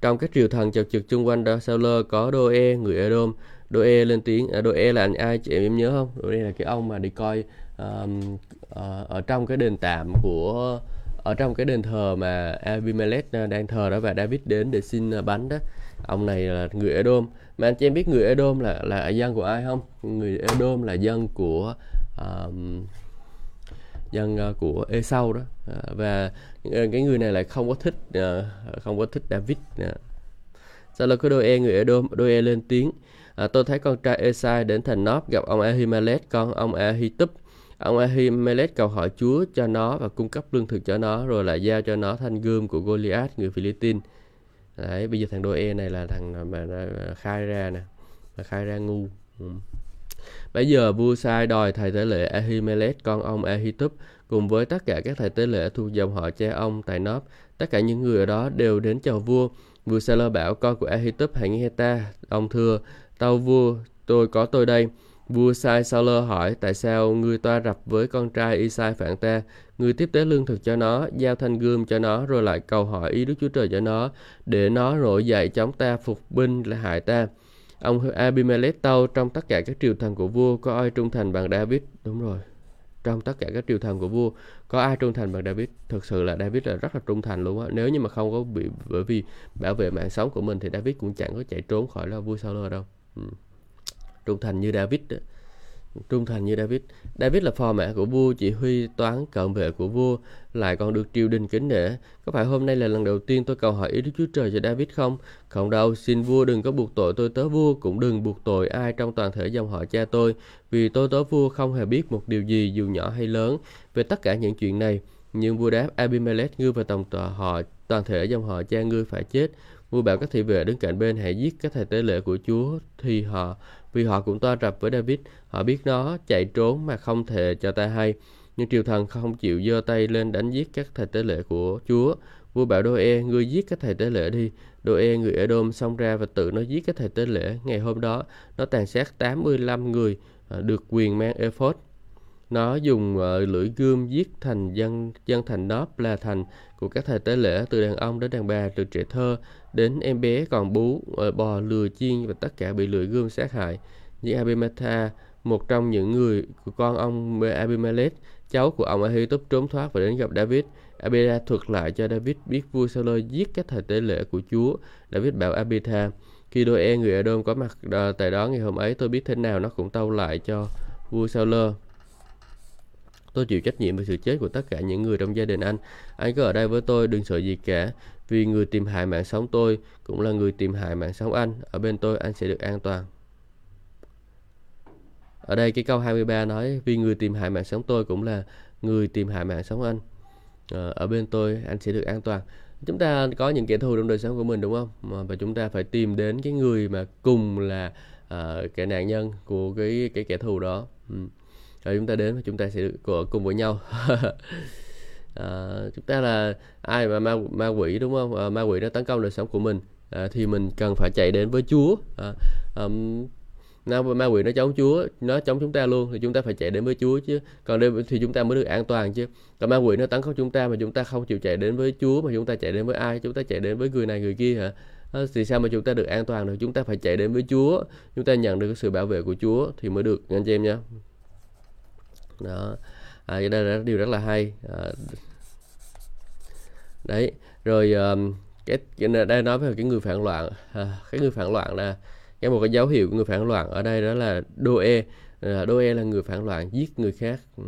Trong các triều thần chật chực chung quanh đó sao lơ có đô e người Edom đô e lên tiếng à, đô e là anh ai chị em, em nhớ không? Đô e là cái ông mà đi coi um, uh, ở trong cái đền tạm của ở trong cái đền thờ mà Abimelech à, đang thờ đó và David đến để xin à, bánh đó. Ông này là người Edom mà anh chị em biết người Edom là là dân của ai không? Người Edom là dân của um, dân ờ, của Esau đó. Ờ, và ờ, cái người này lại không có thích không có thích David sau đó có đôi e người Edom đôi e lên tiếng à, tôi thấy con trai Esai đến thành Nóp gặp ông Ahimelech con ông Ahitub. Ông Ahimelech cầu hỏi Chúa cho nó và cung cấp lương thực cho nó rồi lại giao cho nó thanh gươm của Goliath người Philippines đấy bây giờ thằng đôi e này là thằng mà khai ra nè mà khai ra ngu. Ừ. Bây giờ vua sai đòi thầy tế lễ Ahimelech con ông Ahitub cùng với tất cả các thầy tế lễ thuộc dòng họ cha ông tại Nóp. Tất cả những người ở đó đều đến chào vua. Vua Sa bảo con của Ahitub hãy nghe ta. Ông thưa, tâu vua, tôi có tôi đây. Vua sai Sa hỏi tại sao ngươi toa rập với con trai Isai phản ta, ngươi tiếp tế lương thực cho nó, giao thanh gươm cho nó rồi lại cầu hỏi ý Đức Chúa Trời cho nó, để nó nổi dậy chống ta phục binh là hại ta. Ông Abimelech tâu trong tất cả các triều thần của vua, có ai trung thành bằng David? Đúng rồi. Trong tất cả các triều thần của vua, có ai trung thành bằng David? Thực sự là David là rất là trung thành luôn á. Nếu như mà không có bị, bởi vì bảo vệ mạng sống của mình thì David cũng chẳng có chạy trốn khỏi là vua Saul đâu. Ừ. Trung thành như David đó trung thành như David. David là phò mã của vua, chỉ huy toán cận vệ của vua, lại còn được triều đình kính nể. Có phải hôm nay là lần đầu tiên tôi cầu hỏi ý Đức Chúa Trời cho David không? Không đâu, xin vua đừng có buộc tội tôi tớ vua, cũng đừng buộc tội ai trong toàn thể dòng họ cha tôi, vì tôi tớ vua không hề biết một điều gì dù nhỏ hay lớn về tất cả những chuyện này. Nhưng vua đáp Abimelech ngươi và tổng tòa họ toàn thể dòng họ cha ngươi phải chết. Vua bảo các thị vệ đứng cạnh bên hãy giết các thầy tế lễ của Chúa thì họ vì họ cũng toa rập với David. Họ biết nó chạy trốn mà không thể cho ta hay. Nhưng triều thần không chịu giơ tay lên đánh giết các thầy tế lễ của Chúa. Vua bảo Đô-e, ngươi giết các thầy tế lễ đi. Đô-e người Edom xông ra và tự nó giết các thầy tế lễ. Ngày hôm đó, nó tàn sát 85 người à, được quyền mang ephod. Nó dùng uh, lưỡi gươm giết thành dân dân thành Nóp là thành của các thầy tế lễ từ đàn ông đến đàn bà, từ trẻ thơ đến em bé còn bú, uh, bò, lừa chiên và tất cả bị lưỡi gươm sát hại. Như Abimatha, một trong những người của con ông Abimelech, cháu của ông Ahitub trốn thoát và đến gặp David. Abida thuật lại cho David biết vua Saul giết các thầy tế lễ của Chúa. David bảo Abitha, khi đôi e người Edom có mặt ờ, tại đó ngày hôm ấy tôi biết thế nào nó cũng tâu lại cho vua Saul. Tôi chịu trách nhiệm về sự chết của tất cả những người trong gia đình anh. Anh cứ ở đây với tôi, đừng sợ gì cả. Vì người tìm hại mạng sống tôi cũng là người tìm hại mạng sống anh. Ở bên tôi anh sẽ được an toàn. Ở đây cái câu 23 nói vì người tìm hại mạng sống tôi cũng là người tìm hại mạng sống anh. Ờ, ở bên tôi anh sẽ được an toàn. Chúng ta có những kẻ thù trong đời sống của mình đúng không? Và chúng ta phải tìm đến cái người mà cùng là uh, cái nạn nhân của cái cái kẻ thù đó. Ừ rồi chúng ta đến và chúng ta sẽ được cùng với nhau à, chúng ta là ai mà ma, ma quỷ đúng không à, ma quỷ nó tấn công đời sống của mình à, thì mình cần phải chạy đến với Chúa à, um, nào ma quỷ nó chống Chúa nó chống chúng ta luôn thì chúng ta phải chạy đến với Chúa chứ còn đây thì chúng ta mới được an toàn chứ còn ma quỷ nó tấn công chúng ta mà chúng ta không chịu chạy đến với Chúa mà chúng ta chạy đến với ai chúng ta chạy đến với người này người kia hả à, thì sao mà chúng ta được an toàn được chúng ta phải chạy đến với Chúa chúng ta nhận được sự bảo vệ của Chúa thì mới được anh chị em nhé đó. À, đây là điều rất là hay. À, đấy rồi um, cái, cái đây nói về cái người phản loạn. À, cái người phản loạn là cái một cái dấu hiệu của người phản loạn ở đây đó là đô à, đô là người phản loạn giết người khác. Ừ.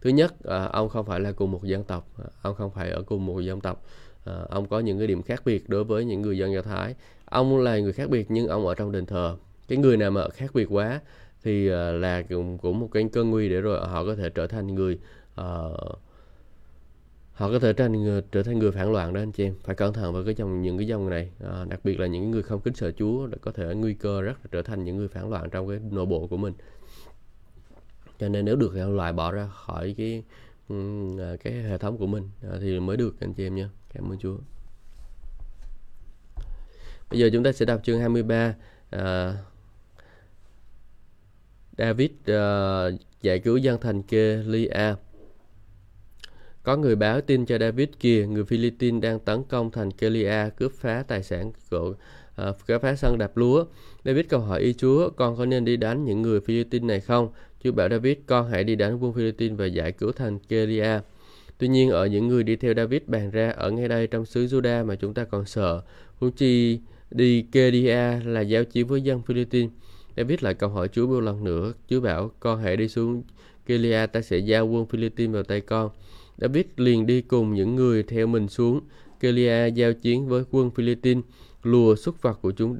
Thứ nhất à, ông không phải là cùng một dân tộc. À, ông không phải ở cùng một dân tộc. À, ông có những cái điểm khác biệt đối với những người dân do thái. Ông là người khác biệt nhưng ông ở trong đền thờ. Cái người nào mà khác biệt quá thì ờ, là cũng, cũng một cái cơn nguy để rồi họ có thể trở thành người uh, họ có thể trở thành trở thành người phản loạn đó anh chị em. Phải cẩn thận với cái dòng những cái dòng này à, đặc biệt là những người không kính sợ Chúa có thể nguy cơ rất là trở thành những người phản loạn trong cái nội bộ của mình. Cho nên nếu được loại bỏ ra khỏi cái cái hệ thống của mình à, thì mới được anh chị em nha cảm ơn Chúa. Bây giờ chúng ta sẽ đọc chương 23 à, David ờ, uh, giải cứu dân thành Kelia có người báo tin cho David kia, người Philippines đang tấn công thành Kelia, cướp phá tài sản của uh, cướp phá sân đạp lúa. David cầu hỏi ý Chúa, con có nên đi đánh những người Philippines này không? Chúa bảo David, con hãy đi đánh quân Philippines và giải cứu thành Kelia. Tuy nhiên, ở những người đi theo David bàn ra ở ngay đây trong xứ Juda mà chúng ta còn sợ. Huống chi đi Kelia là giao chiến với dân Philippines. David lại câu hỏi Chúa một lần nữa. Chúa bảo, con hãy đi xuống Gilead, ta sẽ giao quân Philippines vào tay con. David liền đi cùng những người theo mình xuống Gilead giao chiến với quân Philippines. Lùa xuất vật của chúng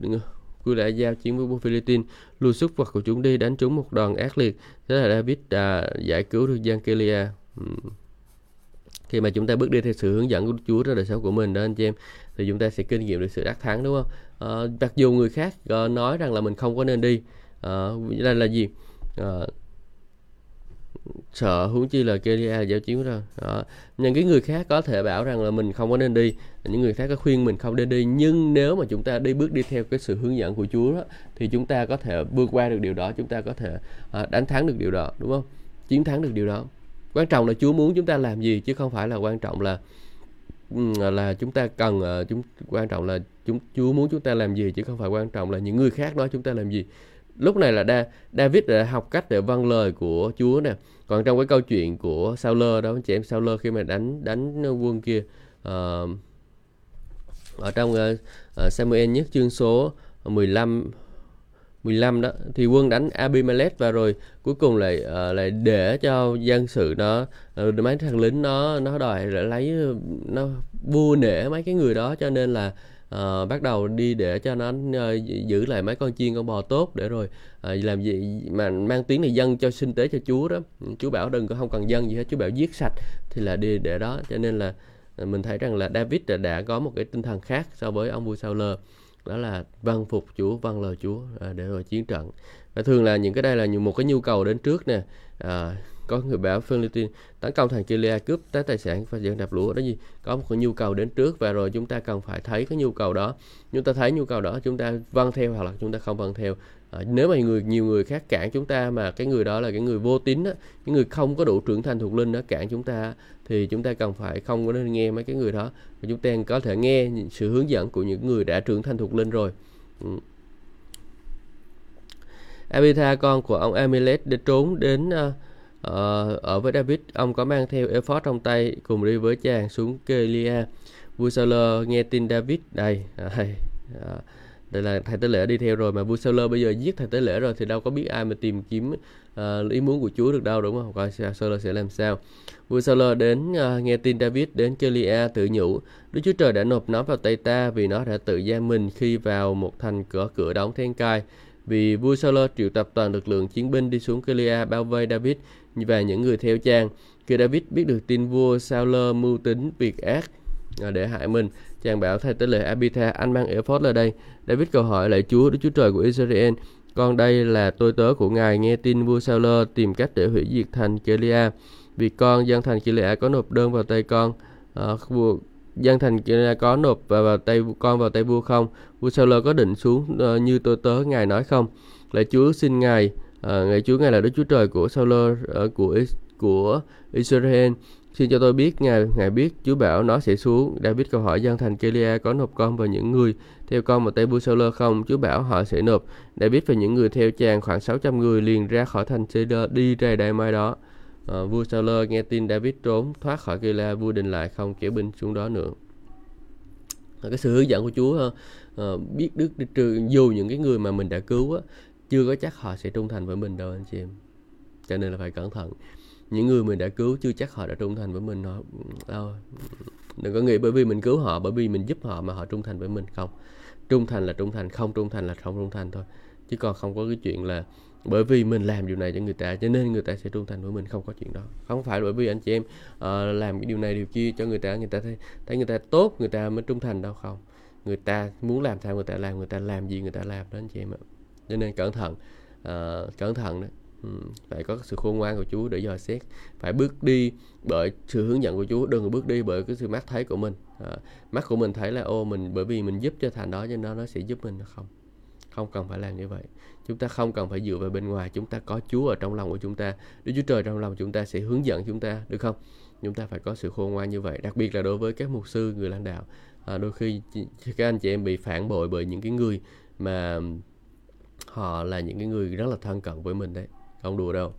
cứ đã giao chiến với quân Philippines. Lùa xuất vật của chúng đi đánh chúng một đòn ác liệt. Thế là David đã giải cứu được dân Kelia khi mà chúng ta bước đi theo sự hướng dẫn của Chúa trong đời sống của mình đó anh chị em thì chúng ta sẽ kinh nghiệm được sự đắc thắng đúng không? À, mặc dù người khác uh, nói rằng là mình không có nên đi à, đây là gì? À, sợ huống chi là Kelia à, giáo chiến rồi. Đó. những cái người khác có thể bảo rằng là mình không có nên đi. Những người khác có khuyên mình không nên đi. Nhưng nếu mà chúng ta đi bước đi theo cái sự hướng dẫn của Chúa đó, thì chúng ta có thể vượt qua được điều đó. Chúng ta có thể à, đánh thắng được điều đó đúng không? Chiến thắng được điều đó quan trọng là Chúa muốn chúng ta làm gì chứ không phải là quan trọng là ừ, là chúng ta cần ờ, chúng quan trọng là chúng Chúa muốn chúng ta làm gì chứ không phải quan trọng là những người khác nói chúng ta làm gì. Lúc này là David đã học cách để vâng lời của Chúa nè. Còn trong cái câu chuyện của Saul đó chị em Saul khi mà đánh đánh quân kia uh, ở trong uh, Samuel nhất chương số 15 15 đó. Thì quân đánh Abimelech và rồi cuối cùng lại uh, lại để cho dân sự nó uh, mấy thằng lính nó nó đòi lấy nó vua nể mấy cái người đó. Cho nên là uh, bắt đầu đi để cho nó uh, giữ lại mấy con chiên con bò tốt để rồi uh, làm gì mà mang tiếng này dân cho sinh tế cho chúa đó. Chúa bảo đừng có không cần dân gì hết chúa bảo giết sạch thì là đi để đó. Cho nên là mình thấy rằng là David đã, đã có một cái tinh thần khác so với ông vua Sauler đó là vâng phục Chúa vâng lời Chúa à, để rồi chiến trận. Và thường là những cái đây là một cái nhu cầu đến trước nè. À, có người bảo Philippines tấn công thành Kilia cướp tới tài sản và dẫn đạp lúa đó gì có một cái nhu cầu đến trước và rồi chúng ta cần phải thấy cái nhu cầu đó. Chúng ta thấy nhu cầu đó chúng ta vâng theo hoặc là chúng ta không vâng theo à, nếu mà người nhiều người khác cản chúng ta mà cái người đó là cái người vô tín á, những người không có đủ trưởng thành thuộc linh đó cản chúng ta thì chúng ta cần phải không có nên nghe mấy cái người đó và chúng ta có thể nghe sự hướng dẫn của những người đã trưởng thành thuộc linh rồi ừ. Abitha con của ông Amelech đã trốn đến uh, ở với David, ông có mang theo ephod trong tay cùng đi với chàng xuống Kelia. Vua Saul nghe tin David đây, đây, à, à đây là thầy tế lễ đi theo rồi mà vua Saul bây giờ giết thầy tế lễ rồi thì đâu có biết ai mà tìm kiếm uh, ý muốn của Chúa được đâu đúng không? Coi Saul sẽ làm sao. Vua Saul đến uh, nghe tin David đến Kelia tự nhủ, Đức Chúa Trời đã nộp nó vào tay ta vì nó đã tự giam mình khi vào một thành cửa cửa đóng then cai. Vì vua Saul triệu tập toàn lực lượng chiến binh đi xuống Kelia bao vây David và những người theo chàng. Khi David biết được tin vua Saul mưu tính việc ác ờ, để hại mình, chàng bảo thay tế lời Abitha, anh mang ephod lại đây. David cầu hỏi lại Chúa, Đức Chúa Trời của Israel, con đây là tôi tớ của ngài nghe tin vua Sauler tìm cách để hủy diệt thành Kelia vì con dân thành Kelia có nộp đơn vào tay con À, vua dân thành Kelia có nộp vào, vào tay con vào tay vua không? Vua Sauler có định xuống uh, như tôi tớ ngài nói không? Lại Chúa xin ngài ờ, uh, ngài Chúa ngài là Đức Chúa Trời của Sauler uh, của của Israel. Xin cho tôi biết, Ngài, Ngài biết, Chúa bảo nó sẽ xuống. David câu hỏi dân thành Kelia có nộp con và những người theo con một tay vua Saul không? Chúa bảo họ sẽ nộp. David và những người theo chàng khoảng 600 người liền ra khỏi thành Cedar đi ra đại mai đó. À, vua Saul nghe tin David trốn thoát khỏi Kelia, vua định lại không kéo binh xuống đó nữa. À, cái sự hướng dẫn của Chúa à, biết đức trừ dù những cái người mà mình đã cứu á, chưa có chắc họ sẽ trung thành với mình đâu anh chị em. Cho nên là phải cẩn thận những người mình đã cứu chưa chắc họ đã trung thành với mình họ đâu đừng có nghĩ bởi vì mình cứu họ bởi vì mình giúp họ mà họ trung thành với mình. Không trung thành là trung thành không trung thành là không trung thành thôi. Chứ còn không có cái chuyện là bởi vì mình làm điều này cho người ta cho nên người ta sẽ trung thành với mình. Không có chuyện đó. Không phải bởi vì anh chị em uh, làm cái điều này điều kia cho người ta người ta thấy, thấy người ta tốt người ta mới trung thành đâu. Không người ta muốn làm sao người ta làm người ta làm gì người ta làm đó anh chị em ạ. Cho nên cẩn thận uh, cẩn thận đấy Ừ, phải có sự khôn ngoan của Chúa để dò xét. Phải bước đi bởi sự hướng dẫn của Chúa đừng bước đi bởi cái sự mắt thấy của mình. À, mắt của mình thấy là ô mình bởi vì mình giúp cho thành đó cho nên nó sẽ giúp mình không? Không cần phải làm như vậy. Chúng ta không cần phải dựa vào bên ngoài. Chúng ta có Chúa ở trong lòng của chúng ta. Đức Chúa Trời trong lòng chúng ta sẽ hướng dẫn chúng ta được không? Chúng ta phải có sự khôn ngoan như vậy. Đặc biệt là đối với các mục sư người lãnh đạo. À, đôi khi các anh chị em bị phản bội bởi những cái người mà họ là những cái người rất là thân cận với mình đấy không đùa đâu.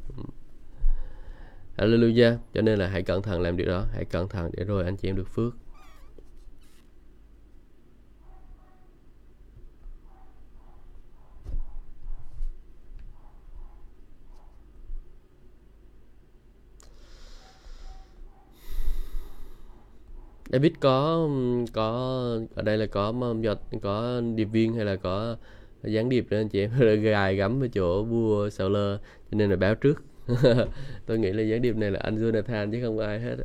Hallelujah. Cho nên là hãy cẩn thận làm điều đó. Hãy cẩn thận để rồi anh chị em được phước. David có có, ở đây là có có điệp viên hay là có gián điệp nên chị em <laughs> gài gắm ở chỗ vua Sauler cho nên là báo trước. <laughs> Tôi nghĩ là gián điệp này là anh Jonathan chứ không ai hết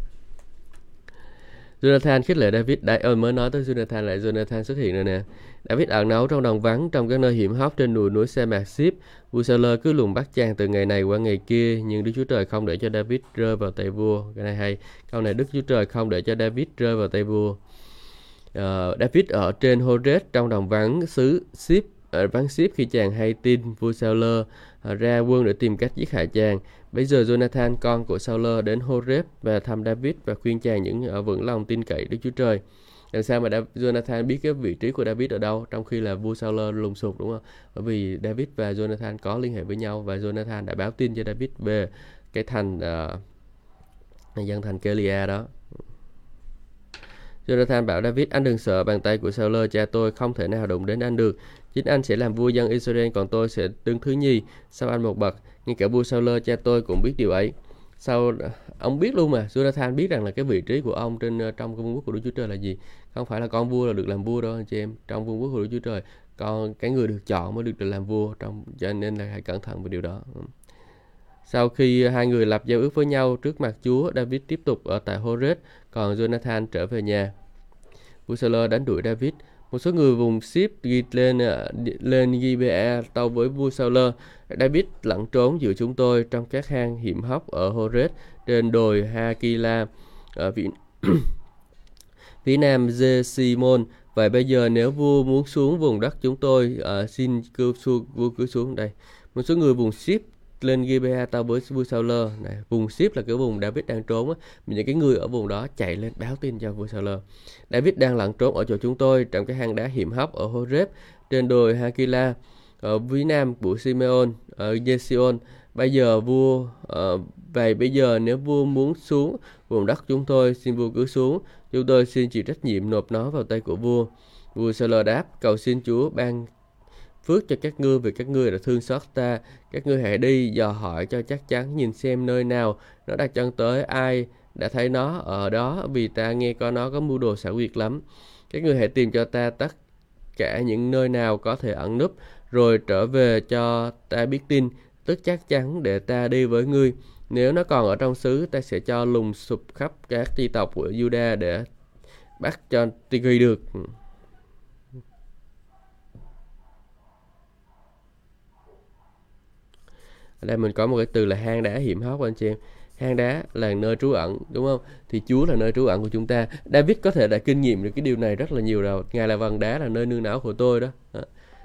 Jonathan khích lệ David. Đã ơi mới nói tới Jonathan lại Jonathan xuất hiện rồi nè. David ẩn náu trong đồng vắng trong các nơi hiểm hóc trên đồi núi xe mạc ship vua Sauler cứ lùng bắt chàng từ ngày này qua ngày kia nhưng Đức Chúa Trời không để cho David rơi vào tay vua. Cái này hay. Câu này Đức Chúa Trời không để cho David rơi vào tay vua. Uh, David ở trên Horeb trong đồng vắng xứ Sip Ờ, ở vắng ship khi chàng hay tin vua Sauler ờ, ra quân để tìm cách giết hại chàng. Bây giờ Jonathan con của Sauler đến Horeb và thăm David và khuyên chàng những ở vững lòng tin cậy Đức Chúa Trời. Làm sao mà Jonathan biết cái vị trí của David ở đâu trong khi là vua Sauler lùng sụp đúng không? Bởi vì David và Jonathan có liên hệ với nhau và Jonathan đã báo tin cho David về cái thành uh, dân thành Kelia đó. Jonathan bảo David, anh đừng sợ bàn tay của Sauler, cha tôi không thể nào đụng đến anh được. Chính anh sẽ làm vua dân Israel, còn tôi sẽ đứng thứ nhì, sau anh một bậc. Ngay cả vua Sauler, cha tôi cũng biết điều ấy. Sau ông biết luôn mà, Jonathan biết rằng là cái vị trí của ông trên ờ, trong vương quốc của Đức Chúa Trời là gì. Không phải là con vua là được làm vua đâu anh chị em. Trong vương quốc của Đức Chúa Trời, con cái người được chọn mới được được làm vua trong cho nên là hãy cẩn thận về điều đó. Ừ. Sau khi hai người lập giao ước với nhau trước mặt Chúa, David tiếp tục ở tại Horeb, còn Jonathan trở về nhà. Vua đánh đuổi David. Một số người vùng ship ghi lên à, lên gba tàu với vua Sauler. David lẩn trốn giữa chúng tôi trong các hang hiểm hóc ở Horet trên đồi Hakila ở phía, <coughs> phía nam Jesimon Vậy bây giờ nếu vua muốn xuống vùng đất chúng tôi, uh, xin cứu xuống, vua cứ xuống đây. Một số người vùng ship lên Gibea tao với vua Sauler này vùng ship là cái vùng David đang trốn á. Những cái người ở vùng đó chạy lên báo tin cho vua Sauler David đang lẩn trốn ở chỗ chúng tôi trong cái hang đá hiểm hóc ở Horeb trên đồi Hakila ở phía nam của Simeon ở Jesion bây giờ vua uh, vậy bây giờ nếu vua muốn xuống vùng đất chúng tôi xin vua cứ xuống. Chúng tôi xin chịu trách nhiệm nộp nó vào tay của vua. Vua Sauler đáp cầu xin Chúa ban phước cho các ngươi vì các ngươi đã thương xót ta. Các ngươi hãy đi dò hỏi cho chắc chắn, nhìn xem nơi nào nó đặt chân tới, ai đã thấy nó ở đó, vì ta nghe có nó có mưu đồ xảo quyệt lắm. Các ngươi hãy tìm cho ta tất cả những nơi nào có thể ẩn núp, rồi trở về cho ta biết tin, tức chắc chắn để ta đi với ngươi. Nếu nó còn ở trong xứ, ta sẽ cho lùng sụp khắp các chi tộc của Juda để bắt cho Tigri được. Ở đây mình có một cái từ là hang đá hiểm hóc anh chị em. Hang đá là nơi trú ẩn đúng không? Thì Chúa là nơi trú ẩn của chúng ta. David có thể đã kinh nghiệm được cái điều này rất là nhiều rồi. Ngài là vần đá là nơi nương náu của tôi đó.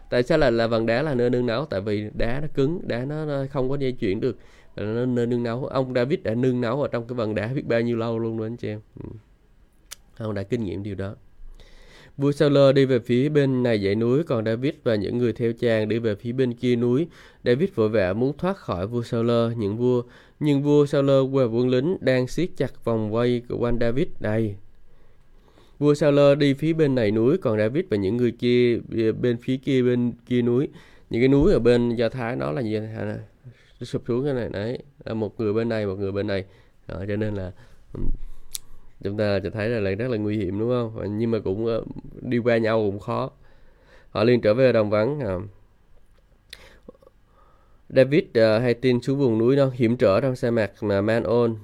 Tại sao là là vần đá là nơi nương náu? Tại vì đá nó cứng đá nó, nó không có di chuyển được. Là nó nơi nương náu. Ông David đã nương náu ở trong cái vần đá biết bao nhiêu lâu luôn đó anh chị em. Ừ. ông đã kinh nghiệm điều đó. Vua Sauler đi về phía bên này dãy núi, còn David và những người theo chàng đi về phía bên kia núi. David vội vã muốn thoát khỏi vua Sauler những vua nhưng vua Sauler và quân lính đang siết chặt vòng vây của quanh David đây. Vua Sauler đi phía bên này núi, còn David và những người kia bên phía kia bên kia núi. Những cái núi ở bên Do Thái nó là gì? Sụp xuống cái này đấy, là một người bên này, một người bên này. Đó, cho nên là chúng ta sẽ thấy là, là rất là nguy hiểm đúng không? Nhưng mà cũng ờ, đi qua nhau cũng khó. Họ liền trở về đồng vắng à. David uh, hay tin xuống vùng núi đó hiểm trở trong sa mạc mà Manon uh,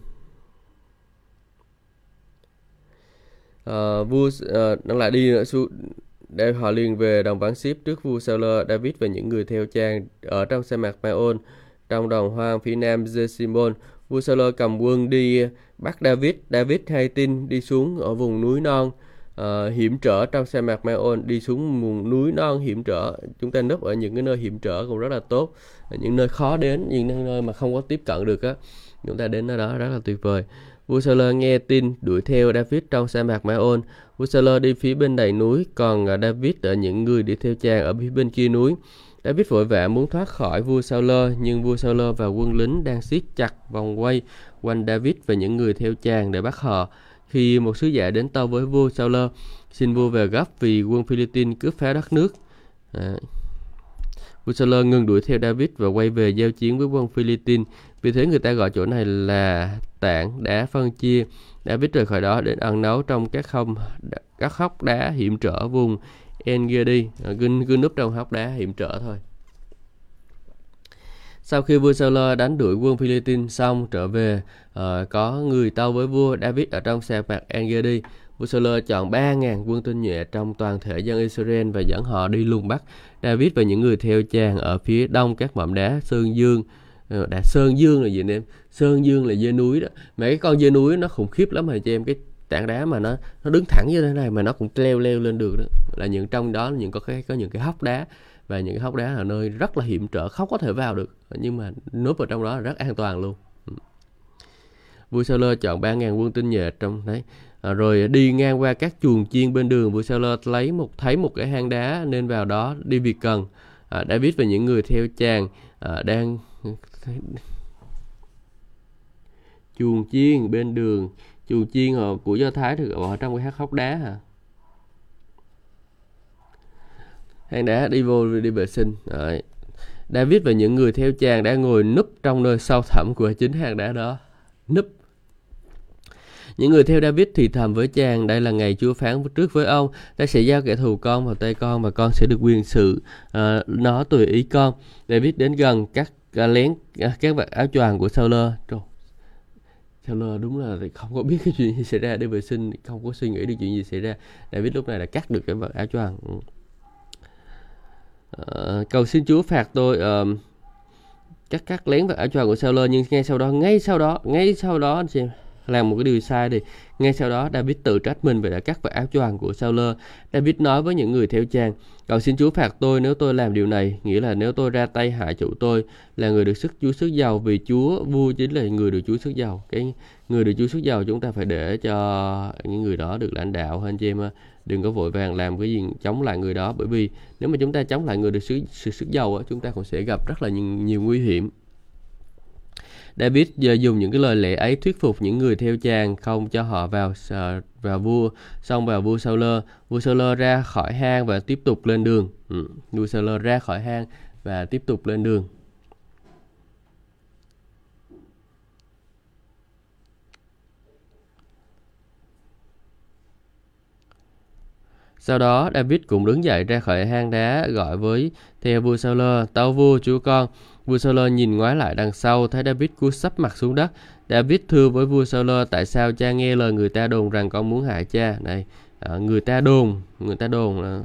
ờ, vua uh, đang lại đi nữa xuống để họ liền về đồng vắng ship trước vua Sauler David và những người theo trang ở trong sa mạc Maon trong đồng hoang phía nam Jeshimon vua Saul cầm quân đi bắt David. David hay tin đi xuống ở vùng núi non uh, hiểm trở trong sa mạc Maon đi xuống vùng núi non hiểm trở. Chúng ta núp ở những cái nơi hiểm trở cũng rất là tốt. Những nơi khó đến, những nơi mà không có tiếp cận được á. Chúng ta đến nơi đó rất là tuyệt vời. Vua Saul nghe tin đuổi theo David trong sa mạc Maon. Vua Saul đi phía bên đầy núi, còn ờ, David ở những người đi theo chàng ở phía bên kia núi. David vội vã muốn thoát khỏi vua Saul, nhưng vua Saul và quân lính đang siết chặt vòng quay quanh David và những người theo chàng để bắt họ. Khi một sứ giả đến tâu với vua Saul, xin vua về gấp vì quân Philippines cướp phá đất nước. À. Vua Saul ngừng đuổi theo David và quay về giao chiến với quân Philippines. Vì thế người ta gọi chỗ này là tảng đá phân chia. David rời khỏi đó đến ẩn nấu trong các không các hốc đá hiểm trở vùng Engedi, à, cứ, cứ núp trong hốc đá hiểm trở thôi. Sau khi vua Saul đánh đuổi quân Philippines xong trở về, uh, có người tâu với vua David ở trong sa mạc Engedi. Vua Saul chọn 3.000 quân tinh nhuệ trong toàn thể dân Israel và dẫn họ đi lùng bắt David và những người theo chàng ở phía đông các mỏm đá Sơn Dương. đã đá Sơn Dương là gì anh em? Sơn Dương là dê núi đó. Mấy cái con dê núi nó khủng khiếp lắm hả chị em? Cái tảng đá mà nó nó đứng thẳng như thế này mà nó cũng leo leo lên được đó. Là những trong đó những có cái có những cái hốc đá và những cái hốc đá là nơi rất là hiểm trở không có thể vào được nhưng mà núp vào trong đó là rất an toàn luôn. Ừ. Vua Sao Lơ chọn 3.000 quân tinh nhuệ trong đấy. À, rồi đi ngang qua các chuồng chiên bên đường vua Sao Lơ lấy một thấy một cái hang đá nên vào đó đi việc cần. À, David và những người theo chàng à, đang chuồng chiên bên đường chù chiên ờ, của do thái thì ở trong cái hát hốc đá hả? Hang đá đi vô đi vệ sinh. Đấy. David và những người theo chàng đã ngồi núp trong nơi sâu thẳm của chính hang đá đó. Núp. Những người theo David thì thầm với chàng đây là ngày Chúa phán trước với ông ta sẽ giao kẻ thù con vào tay con và con sẽ được quyền sự uh, nó tùy ý con. David đến gần các uh, lén uh, các vật áo choàng của Saul. Trời, Taylor đúng là không có biết cái chuyện gì xảy ra để vệ sinh không có suy nghĩ được chuyện gì xảy ra. David lúc này là cắt được cái vật áo choàng à, ừ. ờ, cầu xin Chúa phạt tôi à, cắt cắt lén vật áo choàng của Saul nhưng ngay sau đó ngay sau đó ngay sau đó anh xem làm một cái điều sai thì ngay sau đó David tự trách mình về đã cắt vào áo choàng của Saul. David nói với những người theo chàng, cầu xin Chúa phạt tôi nếu tôi làm điều này, nghĩa là nếu tôi ra tay hại chủ tôi là người được sức Chúa sức giàu vì Chúa vua chính là người được Chúa sức giàu. Cái người được Chúa sức giàu chúng ta phải để cho những người đó được lãnh đạo hơn chị em đừng có vội vàng làm cái gì chống lại người đó bởi vì nếu mà chúng ta chống lại người được sự, sức, sức giàu chúng ta cũng sẽ gặp rất là nhiều, nhiều nguy hiểm David giờ dùng những cái lời lẽ ấy thuyết phục những người theo chàng không cho họ vào vào vua. Xong vào vua Saul vua Saul ra khỏi hang và tiếp tục lên đường. Ừ. vua Saul ra khỏi hang và tiếp tục lên đường. Sau đó David cũng đứng dậy ra khỏi hang đá gọi với theo vua Saul, tao vua chúa con, Vua Saul nhìn ngoái lại đằng sau, thấy David cúi sắp mặt xuống đất. David thưa với vua Saul, tại sao cha nghe lời người ta đồn rằng con muốn hại cha? Này, à, người ta đồn, người ta đồn là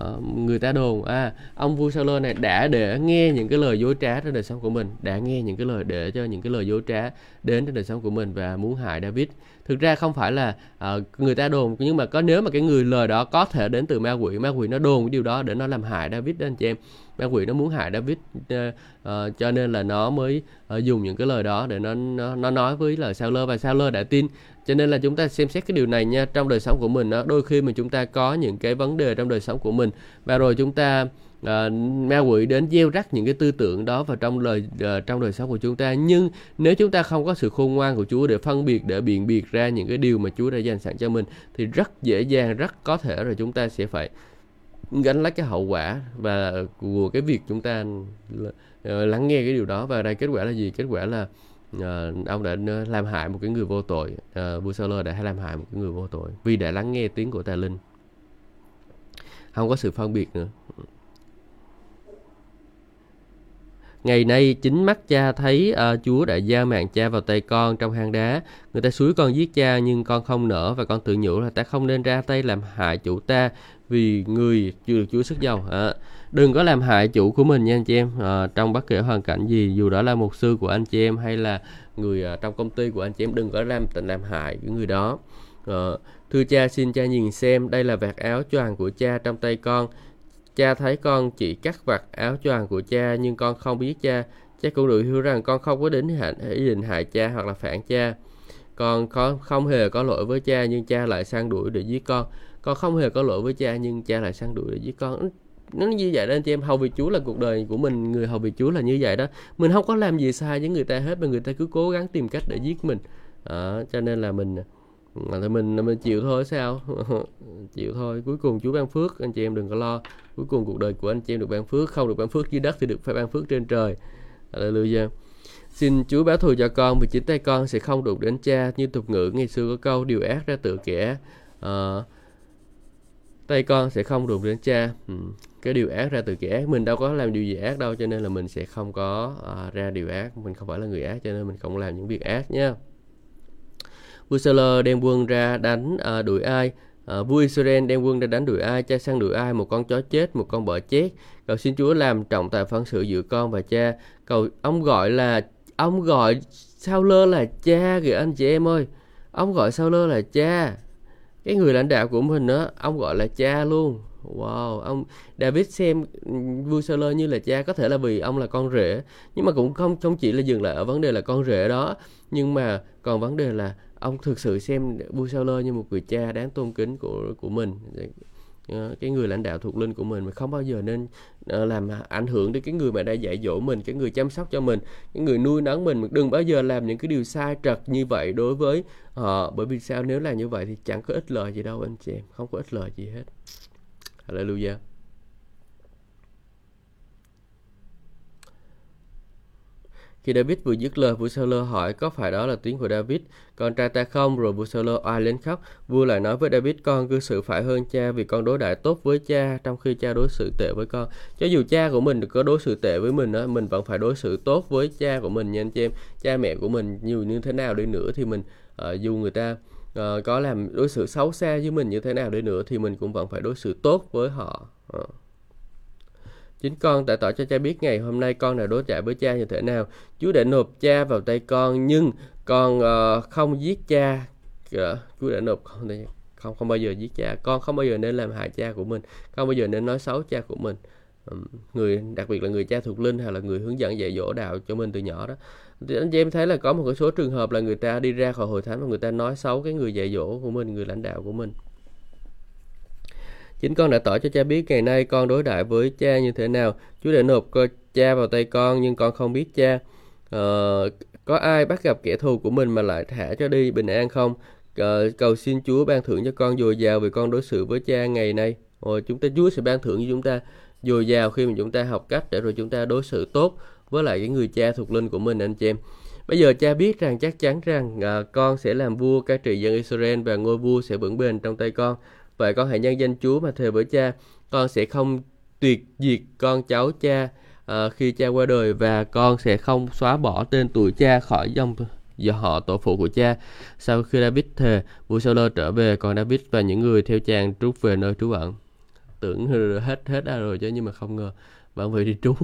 uh, người ta đồn à ông vua sao lơ này đã để nghe những cái lời dối trá trên đời sống của mình đã nghe những cái lời để cho những cái lời dối trá đến trên đời sống của mình và muốn hại David. Thực ra không phải là uh, người ta đồn nhưng mà có nếu mà cái người lời đó có thể đến từ ma quỷ ma quỷ nó đồn cái điều đó để nó làm hại David đó anh chị em. Ma quỷ nó muốn hại David uh, uh, cho nên là nó mới uh, dùng những cái lời đó để nó nó, nó nói với lời sao lơ và sao lơ đã tin cho nên là chúng ta xem xét cái điều này nha trong đời sống của mình đó đôi khi mà chúng ta có những cái vấn đề trong đời sống của mình và rồi chúng ta uh, ma quỷ đến gieo rắc những cái tư tưởng đó vào trong lời uh, trong đời sống của chúng ta. Nhưng nếu chúng ta không có sự khôn ngoan của Chúa để phân biệt để biện biệt ra những cái điều mà Chúa đã dành sẵn cho mình thì rất dễ dàng rất có thể rồi chúng ta sẽ phải gánh lấy cái hậu quả và của cái việc chúng ta à, lắng nghe cái điều đó. Và đây kết quả là gì? Kết quả là uh, ông đã ờ, làm hại một cái người vô tội uh, vua Saul đã làm hại một cái người vô tội vì đã lắng nghe tiếng của tà linh không có sự phân biệt nữa Ngày nay chính mắt cha thấy uh, Chúa đã giao mạng cha vào tay con trong hang đá. Người ta suối con giết cha nhưng con không nỡ và con tự nhủ là ta không nên ra tay làm hại chủ ta vì người chưa được Chúa sức giàu. À, đừng có làm hại chủ của mình nha anh chị em. À, trong bất kể hoàn cảnh gì dù đó là mục sư của anh chị em hay là người uh, trong công ty của anh chị em đừng có làm tình làm hại cái người đó. À, thưa cha xin cha nhìn xem đây là vạt áo choàng của cha trong tay con Cha thấy con chỉ cắt vạt áo choàng của cha nhưng con không biết cha. Cha cũng được hiểu rằng con không có đến ý định hại cha hoặc là phản cha. Con có không hề có lỗi với cha nhưng cha lại sang đuổi để giết con. Con không hề có lỗi với cha nhưng cha lại sang đuổi để giết con. Nó như vậy đó anh chị em, hầu việc Chúa là cuộc đời của mình, người hầu việc Chúa là như vậy đó. Mình không có làm gì sai với người ta hết mà người ta cứ cố gắng tìm cách để giết mình. À, cho nên là mình mà thì mình mình chịu thôi sao? <laughs> Chịu thôi. Cuối cùng Chúa ban phước anh chị em đừng có lo. Cuối cùng cuộc đời của anh chị em được ban phước. Không được ban phước dưới đất thì được phải ban phước trên trời. Hallelujah. Xin Chúa báo thù cho con vì chính tay con sẽ không đụng đến cha như tục ngữ ngày xưa có câu điều ác ra tự kẻ. Uh, tay con sẽ không đụng đến cha ừ. cái điều ác ra từ kẻ ác mình đâu có làm điều gì ác đâu cho nên là mình sẽ không có uh, ra điều ác mình không phải là người ác cho nên mình không làm những việc ác nhé vua đem quân ra đánh à, uh, đuổi ai À, vua Israel đem quân ra đánh đuổi ai, cha sang đuổi ai, một con chó chết, một con bọ chết. Cầu xin Chúa làm trọng tài phân sự giữa con và cha. Cầu ông gọi là ông gọi sao lơ là cha kìa anh chị em ơi. Ông gọi sao lơ là cha. Cái người lãnh đạo của mình đó, ông gọi là cha luôn. Wow, ông David xem ừ, vua Saul như là cha có thể là vì ông là con rể, nhưng mà cũng không không chỉ là dừng lại ở vấn đề là con rể đó, nhưng mà còn vấn đề là ông thực sự xem vua Saul như một người cha đáng tôn kính của của mình Ờ, cái người lãnh đạo thuộc linh của mình mà không bao giờ nên ờ, làm ảnh hưởng đến cái người mà đã dạy dỗ mình, cái người chăm sóc cho mình, cái người nuôi nấng mình. Đừng bao giờ làm những cái điều sai trật như vậy đối với họ, bởi vì sao? Nếu làm như vậy thì chẳng có ích lợi gì đâu, anh chị em. Không có ích lợi gì hết. Hallelujah. Khi David vừa dứt lời, vua Saul hỏi có phải đó là tiếng của David, con trai ta không? Rồi vua Saul oai lên khóc. Vua lại nói với David, con cư xử phải hơn cha vì con đối đãi tốt với cha trong khi cha đối xử tệ với con. Cho dù cha của mình có đối xử tệ với mình, đó, mình vẫn phải đối xử tốt với cha của mình nha anh chị em. Cha mẹ của mình nhiều như thế nào đi nữa thì mình uh, dù người ta uh, có làm đối xử xấu xa với mình như thế nào đi nữa thì mình cũng vẫn phải đối xử tốt với họ. Uh. Chính con đã tỏ cho cha biết ngày hôm nay con đã đối trả với cha như thế nào. Chúa đã nộp cha vào tay con nhưng con uh, không giết cha. Uh, Chúa đã nộp không, không không bao giờ giết cha. Con không bao giờ nên làm hại cha của mình. Không bao giờ nên nói xấu cha của mình. Người đặc biệt là người cha thuộc linh hay là người hướng dẫn dạy dỗ đạo cho mình từ nhỏ đó thì anh chị em thấy là có một số trường hợp là người ta đi ra khỏi hội thánh và người ta nói xấu cái người dạy dỗ của mình người lãnh đạo của mình Chính con đã tỏ cho cha biết ngày nay con đối đãi với cha như thế nào. Chúa đã nộp cha vào tay con nhưng con không biết cha. Ờ, có ai bắt gặp kẻ thù của mình mà lại thả cho đi bình an không? Ờ, cầu xin Chúa ban thưởng cho con dồi dào vì con đối xử với cha ngày nay. Rồi chúng ta Chúa sẽ ban thưởng cho chúng ta dồi dào khi mà chúng ta học cách để rồi chúng ta đối xử tốt với lại cái người cha thuộc linh của mình anh chị em. Bây giờ cha biết rằng chắc chắn rằng à, con sẽ làm vua cai trị dân Israel và ngôi vua sẽ vững bền trong tay con. Vậy con hãy nhân danh Chúa mà thề với cha, con sẽ không tuyệt diệt con cháu cha à, khi cha qua đời và con sẽ không xóa bỏ tên tuổi cha khỏi dòng do họ tổ phụ của cha. Sau khi David thề, vua Saul trở về, còn David và những người theo chàng rút về nơi trú ẩn. tưởng hết hết ra rồi chứ nhưng mà không ngờ vẫn phải đi trú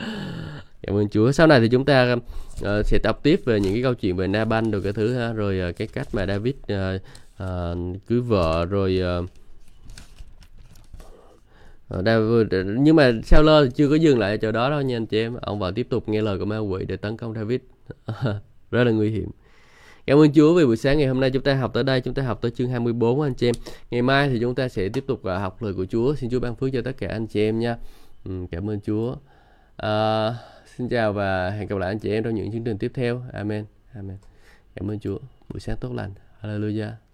<laughs> cảm ơn Chúa sau này thì chúng ta uh, sẽ tập tiếp về những cái câu chuyện về Naban rồi cái thứ ha rồi uh, cái cách mà David uh, à, cưới vợ rồi uh, nhưng mà sao lơ chưa có dừng lại ở chỗ đó đâu nha anh chị em ông vào tiếp tục nghe lời của ma quỷ để tấn công David <laughs> rất là nguy hiểm Cảm ơn Chúa vì buổi sáng ngày hôm nay chúng ta học tới đây, chúng ta học tới chương 24 anh chị em. Ngày mai thì chúng ta sẽ tiếp tục à, học lời của Chúa. Xin Chúa ban phước cho tất cả anh chị em nha. Ừ, cảm ơn Chúa. À, xin chào và hẹn gặp lại anh chị em trong những chương trình tiếp theo. Amen. Amen. Cảm ơn Chúa. Buổi sáng tốt lành. Hallelujah.